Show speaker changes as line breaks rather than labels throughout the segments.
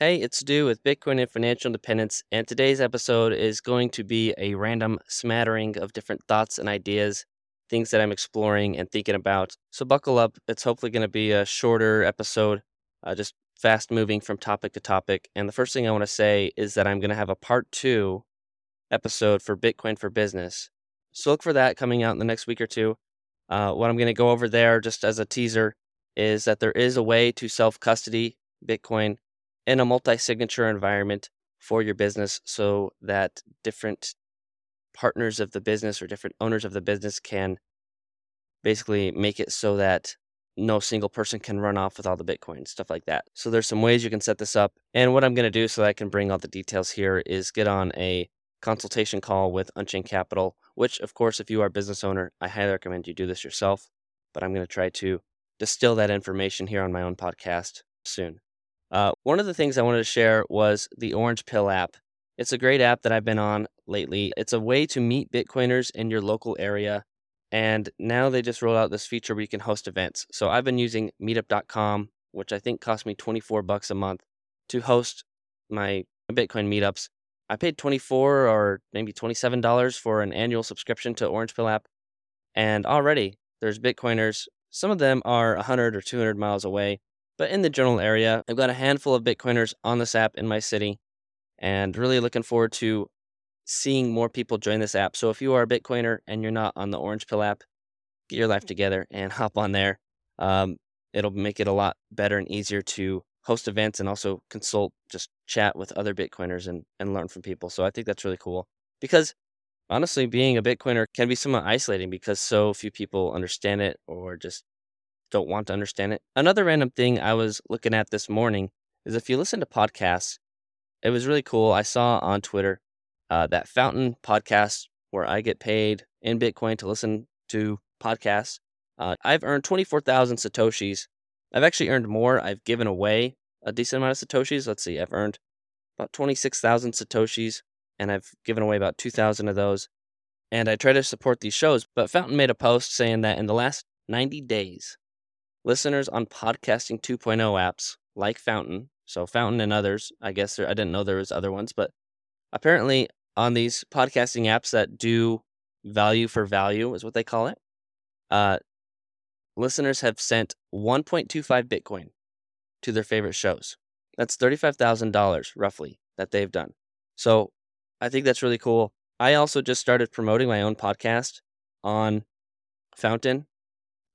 Hey, it's Stu with Bitcoin and Financial Independence, and today's episode is going to be a random smattering of different thoughts and ideas, things that I'm exploring and thinking about. So buckle up. It's hopefully going to be a shorter episode, uh, just fast moving from topic to topic. And the first thing I want to say is that I'm going to have a part two episode for Bitcoin for Business. So look for that coming out in the next week or two. Uh, what I'm going to go over there, just as a teaser, is that there is a way to self custody Bitcoin in a multi-signature environment for your business so that different partners of the business or different owners of the business can basically make it so that no single person can run off with all the bitcoin stuff like that. So there's some ways you can set this up. And what i'm going to do so that i can bring all the details here is get on a consultation call with unchained capital which of course if you are a business owner i highly recommend you do this yourself. But i'm going to try to distill that information here on my own podcast soon uh, one of the things I wanted to share was the Orange Pill app. It's a great app that I've been on lately. It's a way to meet Bitcoiners in your local area. And now they just rolled out this feature where you can host events. So I've been using meetup.com, which I think cost me 24 bucks a month to host my Bitcoin meetups. I paid 24 or maybe $27 for an annual subscription to Orange Pill app. And already there's Bitcoiners. Some of them are 100 or 200 miles away but in the general area, I've got a handful of Bitcoiners on this app in my city and really looking forward to seeing more people join this app. So if you are a Bitcoiner and you're not on the Orange Pill app, get your life together and hop on there. Um, it'll make it a lot better and easier to host events and also consult, just chat with other Bitcoiners and, and learn from people. So I think that's really cool because honestly, being a Bitcoiner can be somewhat isolating because so few people understand it or just don't want to understand it. Another random thing I was looking at this morning is if you listen to podcasts, it was really cool. I saw on Twitter uh, that Fountain podcast where I get paid in Bitcoin to listen to podcasts. Uh, I've earned 24,000 Satoshis. I've actually earned more. I've given away a decent amount of Satoshis. Let's see, I've earned about 26,000 Satoshis and I've given away about 2,000 of those. And I try to support these shows. But Fountain made a post saying that in the last 90 days, listeners on podcasting 2.0 apps like Fountain, so Fountain and others. I guess there, I didn't know there was other ones, but apparently on these podcasting apps that do value for value is what they call it. Uh, listeners have sent 1.25 Bitcoin to their favorite shows. That's $35,000 roughly that they've done. So I think that's really cool. I also just started promoting my own podcast on Fountain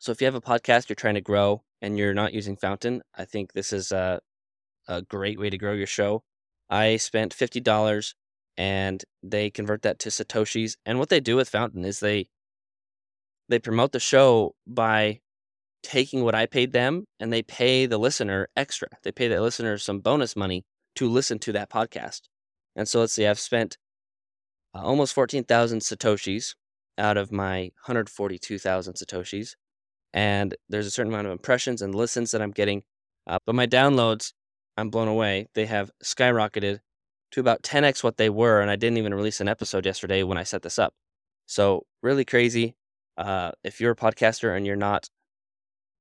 so if you have a podcast you're trying to grow and you're not using Fountain, I think this is a, a great way to grow your show. I spent fifty dollars and they convert that to satoshis. And what they do with Fountain is they they promote the show by taking what I paid them and they pay the listener extra. They pay the listener some bonus money to listen to that podcast. And so let's see, I've spent uh, almost 14,000 satoshis out of my 142,000 satoshis and there's a certain amount of impressions and listens that I'm getting. Uh, but my downloads, I'm blown away. They have skyrocketed to about 10x what they were, and I didn't even release an episode yesterday when I set this up. So really crazy. Uh, if you're a podcaster and you're not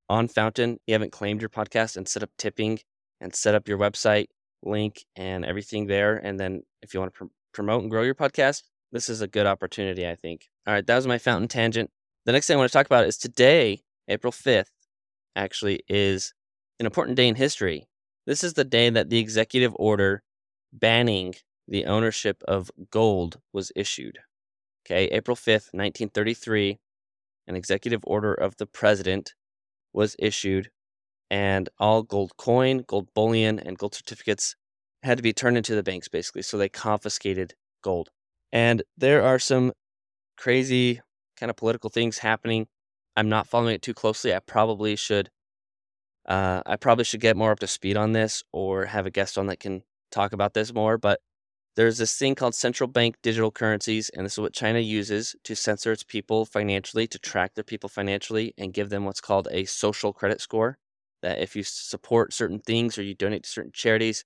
on Fountain, you haven't claimed your podcast and set up tipping and set up your website link and everything there, and then if you want to pr- promote and grow your podcast, this is a good opportunity, I think. All right, that was my Fountain tangent. The next thing I want to talk about is today April 5th, actually, is an important day in history. This is the day that the executive order banning the ownership of gold was issued. Okay, April 5th, 1933, an executive order of the president was issued, and all gold coin, gold bullion, and gold certificates had to be turned into the banks basically. So they confiscated gold. And there are some crazy kind of political things happening I'm not following it too closely. I probably should. Uh, I probably should get more up to speed on this, or have a guest on that can talk about this more. But there's this thing called central bank digital currencies, and this is what China uses to censor its people financially, to track their people financially, and give them what's called a social credit score. That if you support certain things or you donate to certain charities,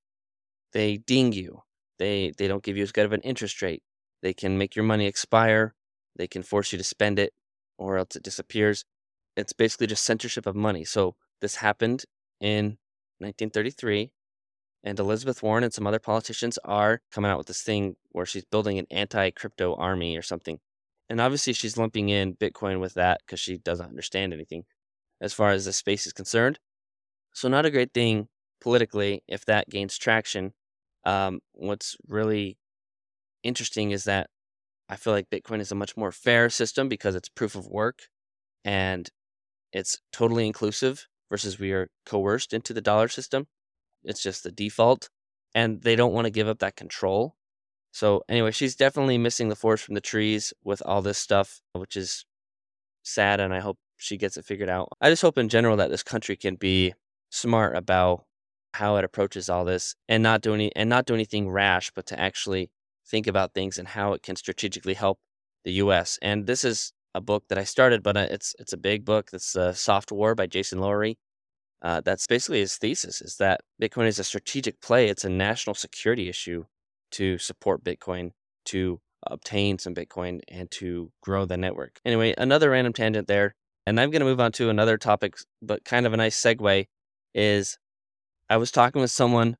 they ding you. They they don't give you as good of an interest rate. They can make your money expire. They can force you to spend it or else it disappears. It's basically just censorship of money. So this happened in 1933, And Elizabeth Warren and some other politicians are coming out with this thing where she's building an anti crypto army or something. And obviously, she's lumping in Bitcoin with that because she doesn't understand anything as far as the space is concerned. So, not a great thing politically if that gains traction. Um, what's really interesting is that I feel like Bitcoin is a much more fair system because it's proof of work and it's totally inclusive versus we are coerced into the dollar system. It's just the default and they don't want to give up that control. So, anyway, she's definitely missing the forest from the trees with all this stuff, which is sad. And I hope she gets it figured out. I just hope in general that this country can be smart about how it approaches all this and not do any and not do anything rash, but to actually think about things and how it can strategically help the U.S. And this is a book that I started, but uh, it's it's a big book. It's uh, Softwar by Jason Lowery. Uh, that's basically his thesis: is that Bitcoin is a strategic play. It's a national security issue to support Bitcoin, to obtain some Bitcoin, and to grow the network. Anyway, another random tangent there, and I'm going to move on to another topic, but kind of a nice segue. Is I was talking with someone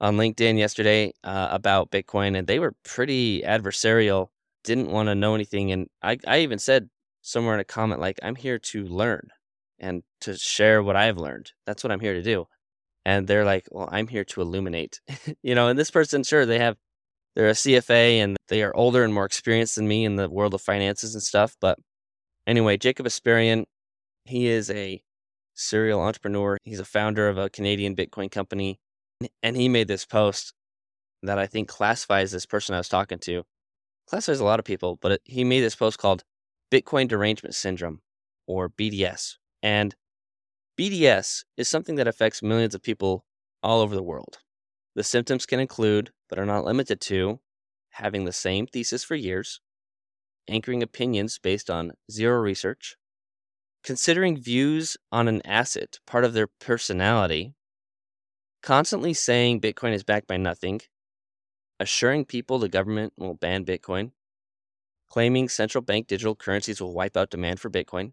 on LinkedIn yesterday uh, about Bitcoin, and they were pretty adversarial. Didn't want to know anything, and I I even said somewhere in a comment like, "I'm here to learn and to share what I've learned. That's what I'm here to do." And they're like, "Well, I'm here to illuminate," you know. And this person, sure, they have they're a CFA and they are older and more experienced than me in the world of finances and stuff. But anyway, Jacob Asparian, he is a serial entrepreneur. He's a founder of a Canadian Bitcoin company and he made this post that I think classifies this person I was talking to, classifies a lot of people, but it, he made this post called Bitcoin Derangement Syndrome, or BDS. And BDS is something that affects millions of people all over the world. The symptoms can include, but are not limited to, having the same thesis for years, anchoring opinions based on zero research, considering views on an asset part of their personality constantly saying Bitcoin is backed by nothing, assuring people the government will ban Bitcoin, claiming central bank digital currencies will wipe out demand for Bitcoin,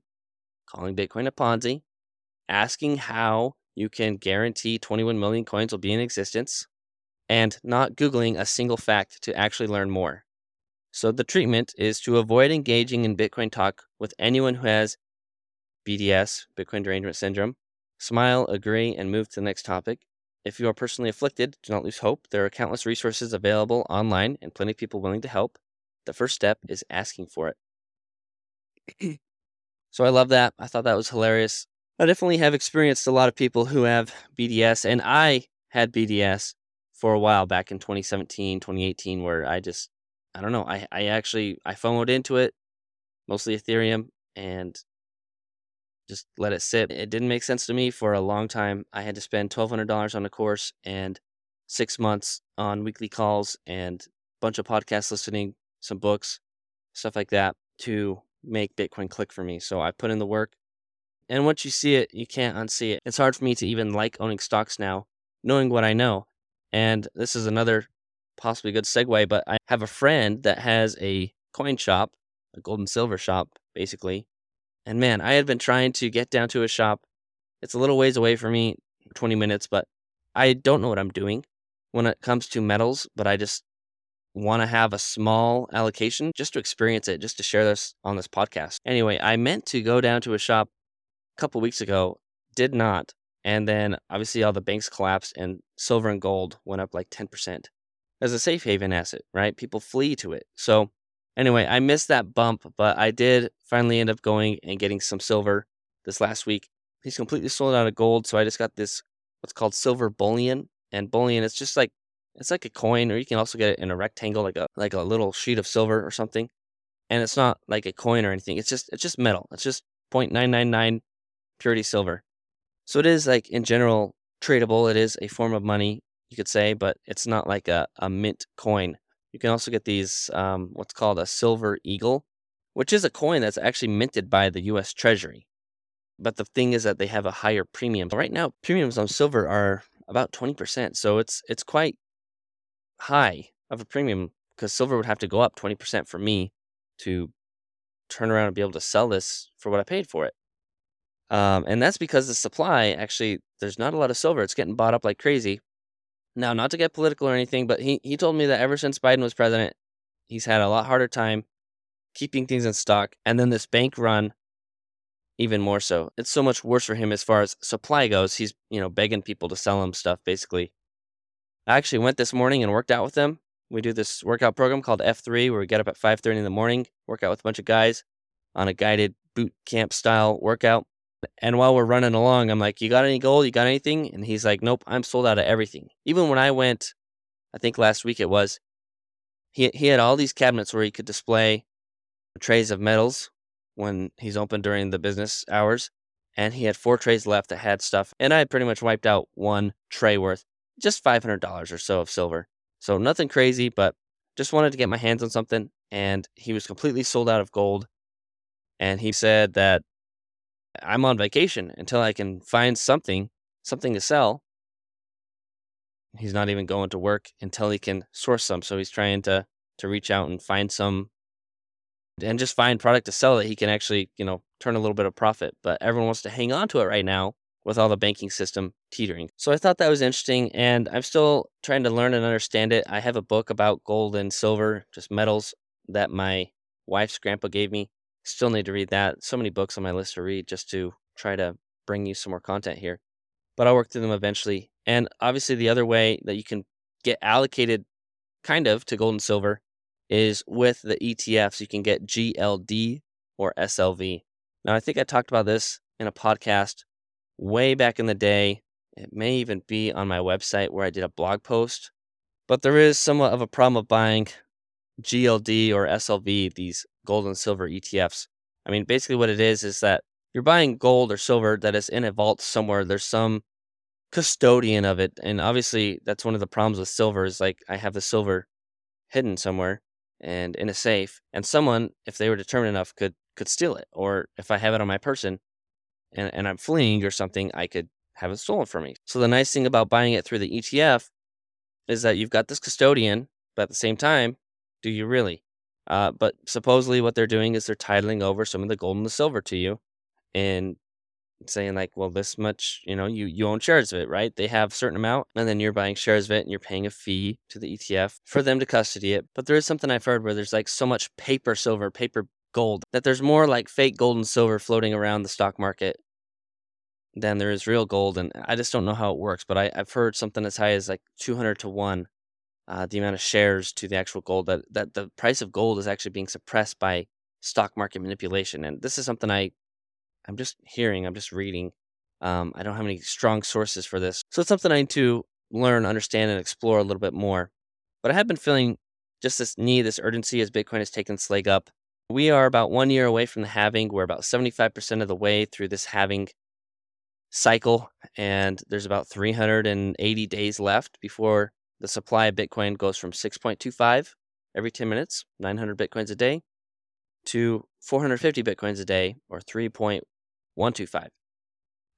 calling Bitcoin a Ponzi, asking how you can guarantee 21 million coins will be in existence, and not Googling a single fact to actually learn more. So the treatment is to avoid engaging in Bitcoin talk with anyone who has BDS, Bitcoin Derangement Syndrome. Smile, agree, and move to the next topic. If you are personally afflicted, do not lose hope. There are countless resources available online and plenty of people willing to help. The first step is asking for it. so I love that. I thought that was hilarious. I definitely have experienced a lot of people who have BDS, and I had BDS for a while back in 2017, 2018, where I just, I don't know, I, I actually, I FOMOed into it, mostly Ethereum, and just let it sit. It didn't make sense to me for a long time. I had to spend $1,200 on a course and six months on weekly calls and a bunch of podcast listening, some books, stuff like that to make Bitcoin click for me. So I put in the work. And once you see it, you can't unsee it. It's hard for me to even like owning stocks now, knowing what I know. And this is another possibly good segue, but I have a friend that has a coin shop, a gold and silver shop, basically, and man, I had been trying to get down to a shop. It's a little ways away from me, 20 minutes, but I don't know what I'm doing when it comes to metals, but I just want to have a small allocation just to experience it, just to share this on this podcast. Anyway, I meant to go down to a shop a couple weeks ago, did not. And then obviously all the banks collapsed and silver and gold went up like 10% as a safe haven asset, right? People flee to it. So Anyway, I missed that bump, but I did finally end up going and getting some silver this last week. He's completely sold out of gold, so I just got this what's called silver bullion. And bullion, it's just like it's like a coin, or you can also get it in a rectangle, like a like a little sheet of silver or something. And it's not like a coin or anything. It's just it's just metal. It's just 0.999 purity silver. So it is like in general tradable. It is a form of money, you could say, but it's not like a, a mint coin. You can also get these, um, what's called a silver eagle, which is a coin that's actually minted by the U.S. Treasury. But the thing is that they have a higher premium. Right now, premiums on silver are about 20%. So it's it's quite high of a premium because silver would have to go up 20% for me to turn around and be able to sell this for what I paid for it. Um, and that's because the supply actually, there's not a lot of silver. It's getting bought up like crazy. Now, not to get political or anything, but he, he told me that ever since Biden was president, he's had a lot harder time keeping things in stock. And then this bank run, even more so. It's so much worse for him as far as supply goes. He's, you know, begging people to sell him stuff, basically. I actually went this morning and worked out with him. We do this workout program called F3 where we get up at 5:30 in the morning, work out with a bunch of guys on a guided boot camp style workout. And while we're running along, I'm like, "You got any gold? You got anything?" And he's like, "Nope, I'm sold out of everything." Even when I went, I think last week it was, he he had all these cabinets where he could display trays of metals when he's open during the business hours, and he had four trays left that had stuff, and I had pretty much wiped out one tray worth just $500 or so of silver. So nothing crazy, but just wanted to get my hands on something. And he was completely sold out of gold. And he said that I'm on vacation until I can find something, something to sell. He's not even going to work until he can source some. So he's trying to to reach out and find some and just find product to sell that he can actually, you know, turn a little bit of profit. But everyone wants to hang on to it right now with all the banking system teetering. So I thought that was interesting, and I'm still trying to learn and understand it. I have a book about gold and silver, just metals that my wife's grandpa gave me. Still need to read that. So many books on my list to read just to try to bring you some more content here. But I'll work through them eventually. And obviously, the other way that you can get allocated kind of to gold and silver is with the ETFs. You can get GLD or SLV. Now, I think I talked about this in a podcast way back in the day. It may even be on my website where I did a blog post. But there is somewhat of a problem of buying GLD or SLV, these gold and silver ETFs. I mean, basically, what it is is that you're buying gold or silver that is in a vault somewhere. There's some custodian of it. And obviously, that's one of the problems with silver is like I have the silver hidden somewhere and in a safe. And someone, if they were determined enough, could could steal it. Or if I have it on my person, and, and I'm fleeing or something, I could have it stolen from me. So the nice thing about buying it through the ETF is that you've got this custodian, but at the same time, do you really? Uh, but supposedly what they're doing is they're titling over some of the gold and the silver to you and saying like, well, this much, you know, you, you own shares of it, right? They have a certain amount and then you're buying shares of it and you're paying a fee to the ETF for them to custody it. But there is something I've heard where there's like so much paper silver, paper gold, that there's more like fake gold and silver floating around the stock market than there is real gold. And I just don't know how it works, but I, have heard something as high as like 200 to 1, uh, the amount of shares to the actual gold, that, that the price of gold is actually being suppressed by stock market manipulation. And this is something I, I'm just hearing, I'm just reading. Um, I don't have any strong sources for this. So it's something I need to learn, understand, and explore a little bit more. But I have been feeling just this need, this urgency as Bitcoin has taken its leg up. We are about one year away from the halving. We're about 75% of the way through this halving cycle, and there's about 380 days left before the supply of Bitcoin goes from 6.25 every 10 minutes, 900 Bitcoins a day, to 450 Bitcoins a day, or 3.125.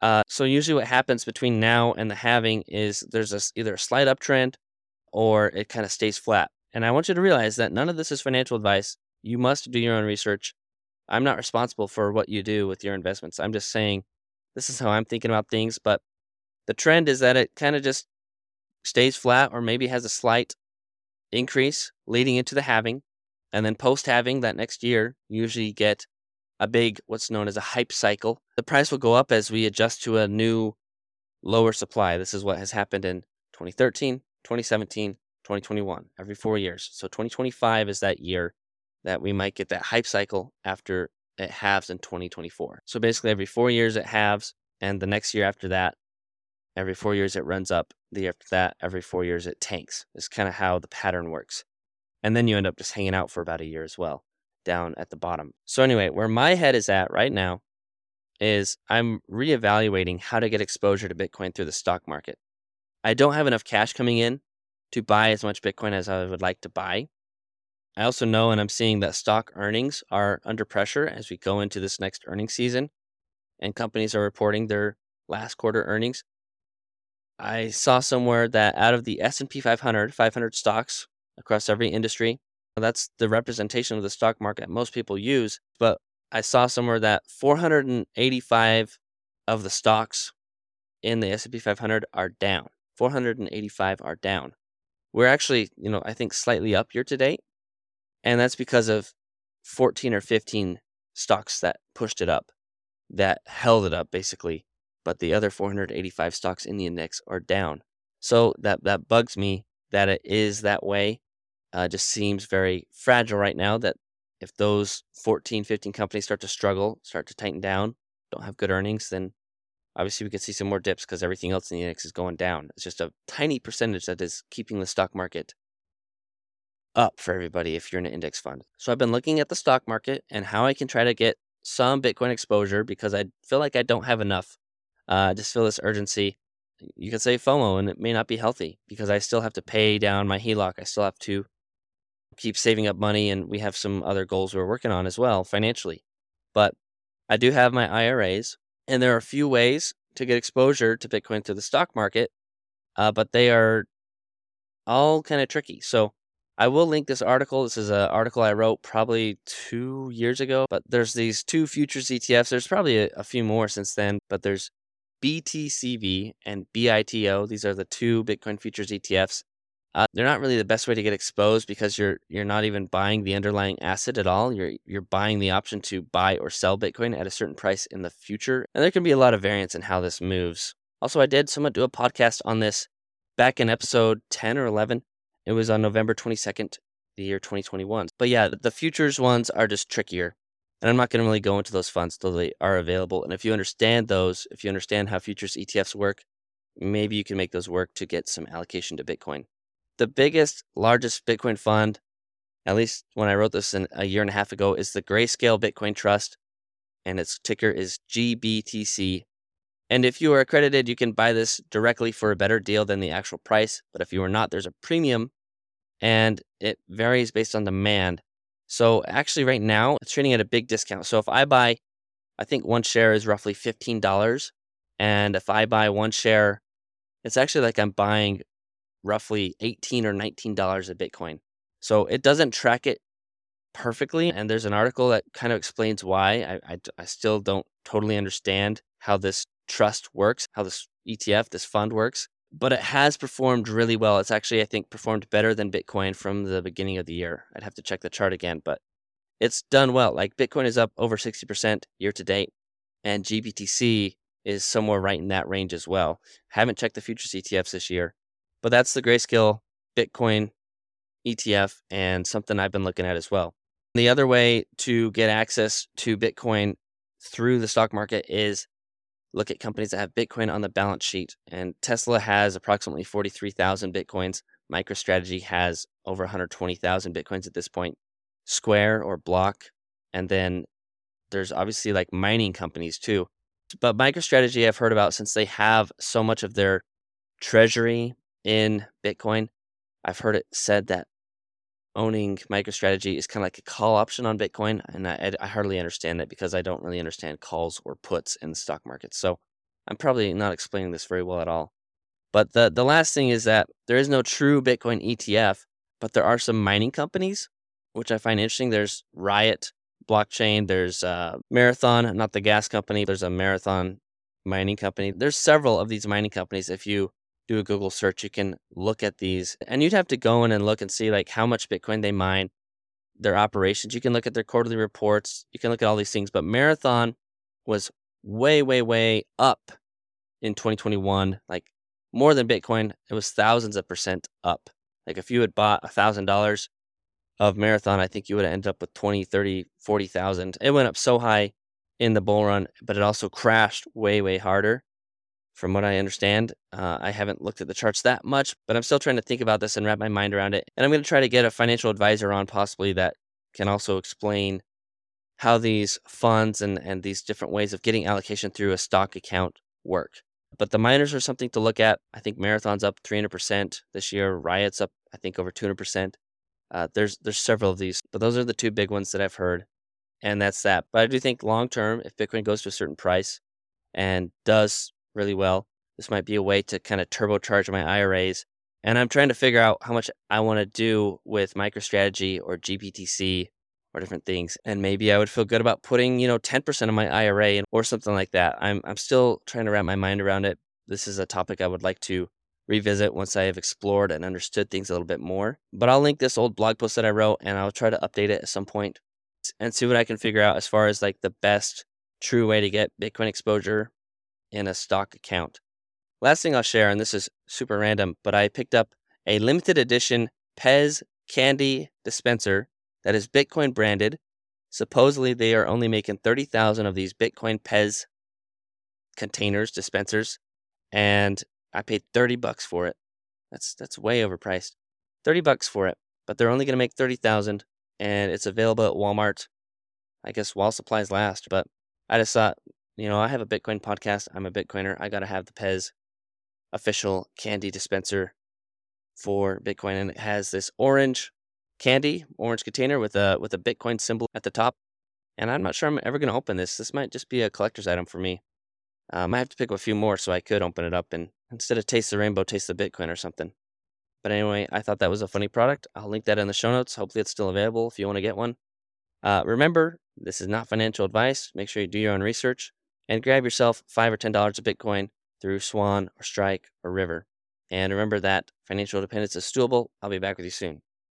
Uh, so usually what happens between now and the halving is there's a, either a slight uptrend or it kind of stays flat. And I want you to realize that none of this is financial advice. You must do your own research. I'm not responsible for what you do with your investments. I'm just saying this is how I'm thinking about things, but the trend is that it kind of just stays flat or maybe has a slight increase leading into the halving. And then post halving that next year, you usually get a big, what's known as a hype cycle. The price will go up as we adjust to a new lower supply. This is what has happened in 2013, 2017, 2021, every four years. So 2025 is that year that we might get that hype cycle after it halves in 2024. So basically, every four years it halves, and the next year after that, every four years it runs up. The year after that, every four years it tanks. Is kind of how the pattern works. And then you end up just hanging out for about a year as well, down at the bottom. So, anyway, where my head is at right now is I'm reevaluating how to get exposure to Bitcoin through the stock market. I don't have enough cash coming in to buy as much Bitcoin as I would like to buy. I also know and I'm seeing that stock earnings are under pressure as we go into this next earnings season and companies are reporting their last quarter earnings. I saw somewhere that out of the S&P 500, 500 stocks across every industry, that's the representation of the stock market most people use, but I saw somewhere that 485 of the stocks in the S&P 500 are down. 485 are down. We're actually, you know, I think slightly up year to date. And that's because of 14 or 15 stocks that pushed it up, that held it up basically. But the other 485 stocks in the index are down. So that, that bugs me that it is that way. Uh, just seems very fragile right now that if those 14, 15 companies start to struggle, start to tighten down, don't have good earnings, then obviously we could see some more dips because everything else in the index is going down. It's just a tiny percentage that is keeping the stock market up for everybody if you're in an index fund. So I've been looking at the stock market and how I can try to get some Bitcoin exposure because I feel like I don't have enough. Uh, just feel this urgency. You could say FOMO, and it may not be healthy because I still have to pay down my HELOC. I still have to keep saving up money, and we have some other goals we're working on as well financially. But I do have my IRAs, and there are a few ways to get exposure to Bitcoin through the stock market, uh, but they are all kind of tricky. So I will link this article. This is an article I wrote probably two years ago, but there's these two futures ETFs. There's probably a, a few more since then, but there's BTCV and BITO. These are the two Bitcoin futures ETFs. Uh, they're not really the best way to get exposed because you're you're not even buying the underlying asset at all. You're you're buying the option to buy or sell Bitcoin at a certain price in the future, and there can be a lot of variance in how this moves. Also, I did somewhat do a podcast on this back in episode 10 or 11. It was on November 22nd, the year 2021. But yeah, the futures ones are just trickier. And I'm not going to really go into those funds until they are available. And if you understand those, if you understand how futures ETFs work, maybe you can make those work to get some allocation to Bitcoin the biggest, largest Bitcoin fund, at least when I wrote this in a year and a half ago, is the Grayscale Bitcoin Trust, and its ticker is GBTC. And if you are accredited, you can buy this directly for a better deal than the actual price. But if you are not, there's a premium, and it varies based on demand. So actually, right now, it's trading at a big discount. So if I buy, I think one share is roughly $15. And if I buy one share, it's actually like I'm buying roughly 18 or 19 dollars of bitcoin so it doesn't track it perfectly and there's an article that kind of explains why I, I, I still don't totally understand how this trust works how this etf this fund works but it has performed really well. It's actually i think performed better than bitcoin from the beginning of the year. I'd have to check the chart again but it's done well. Like bitcoin is up over 60% year to date and gbtc is somewhere right in that range as well. Haven't checked the futures etfs this year but that's the Grayscale Bitcoin ETF and something I've been looking at as well. The other way to get access to Bitcoin through the stock market is look at companies that have Bitcoin on the balance sheet. And Tesla has approximately 43,000 Bitcoins. MicroStrategy has over 120,000 Bitcoins at this point. Square or Block. And then there's obviously like mining companies too. But MicroStrategy I've heard about since they have so much of their treasury in Bitcoin. I've heard it said that owning MicroStrategy is kind of like a call option on Bitcoin, and I, I hardly understand that because I don't really understand calls or puts in the stock market. So I'm probably not explaining this very well at all. But the the last thing is that there is no true Bitcoin ETF, but there are some mining companies, which I find interesting. There's Riot blockchain. There's uh, Marathon, not the gas company. There's a Marathon mining company. There's several of these mining companies. If you do a Google search, you can look at these and you'd have to go in and look and see like how much Bitcoin they mine, their operations. You can look at their quarterly reports. You can look at all these things. But Marathon was way, way, way up in 2021, like more than Bitcoin. It was thousands of percent up. Like if you had bought a thousand dollars of Marathon, I think you would have ended up with 20, 30, 40,000. It went up so high in the bull run, but it also crashed way, way harder from what I understand. Uh, I haven't looked at the charts that much, but I'm still trying to think about this and wrap my mind around it. And I'm going to try to get a financial advisor on possibly that can also explain how these funds and, and these different ways of getting allocation through a stock account work. But the miners are something to look at. I think Marathon's up 300% this year. Riot's up, I think, over 200%. Uh, there's there's several of these, but those are the two big ones that I've heard, and that's that. But I do think long term, if Bitcoin goes to a certain price and does really well. This might be a way to kind of turbocharge my IRAs. And I'm trying to figure out how much I want to do with MicroStrategy or GBTC or different things. And maybe I would feel good about putting, you know, 10% of my IRA or something like that. I'm I'm still trying to wrap my mind around it. This is a topic I would like to revisit once I have explored and understood things a little bit more. But I'll link this old blog post that I wrote and I'll try to update it at some point and see what I can figure out as far as like the best true way to get Bitcoin exposure in a stock account. Last thing I'll share, and this is super random, but I picked up a limited edition Pez candy dispenser that is Bitcoin branded. Supposedly, they are only making 30,000 of these Bitcoin Pez containers, dispensers, and I paid 30 bucks for it. That's that's way overpriced. 30 bucks for it, but they're only going to make 30,000 and it's available at Walmart. I guess while supplies last, but I just thought, you know, I have a Bitcoin podcast. I'm a Bitcoiner. I got to have the Pez official candy dispenser for Bitcoin and it has this orange candy, orange container with a with a Bitcoin symbol at the top. And I'm not sure I'm ever going to open this. This might just be a collector's item for me. Um, I have to pick up a few more so I could open it up and instead of taste the rainbow, taste the Bitcoin or something. But anyway, I thought that was a funny product. I'll link that in the show notes. Hopefully, it's still available if you want to get one. Uh, remember, this is not financial advice. Make sure you do your own research and grab yourself five or ten dollars of Bitcoin through Swan or Strike or River. And remember that financial independence is doable. I'll be back with you soon.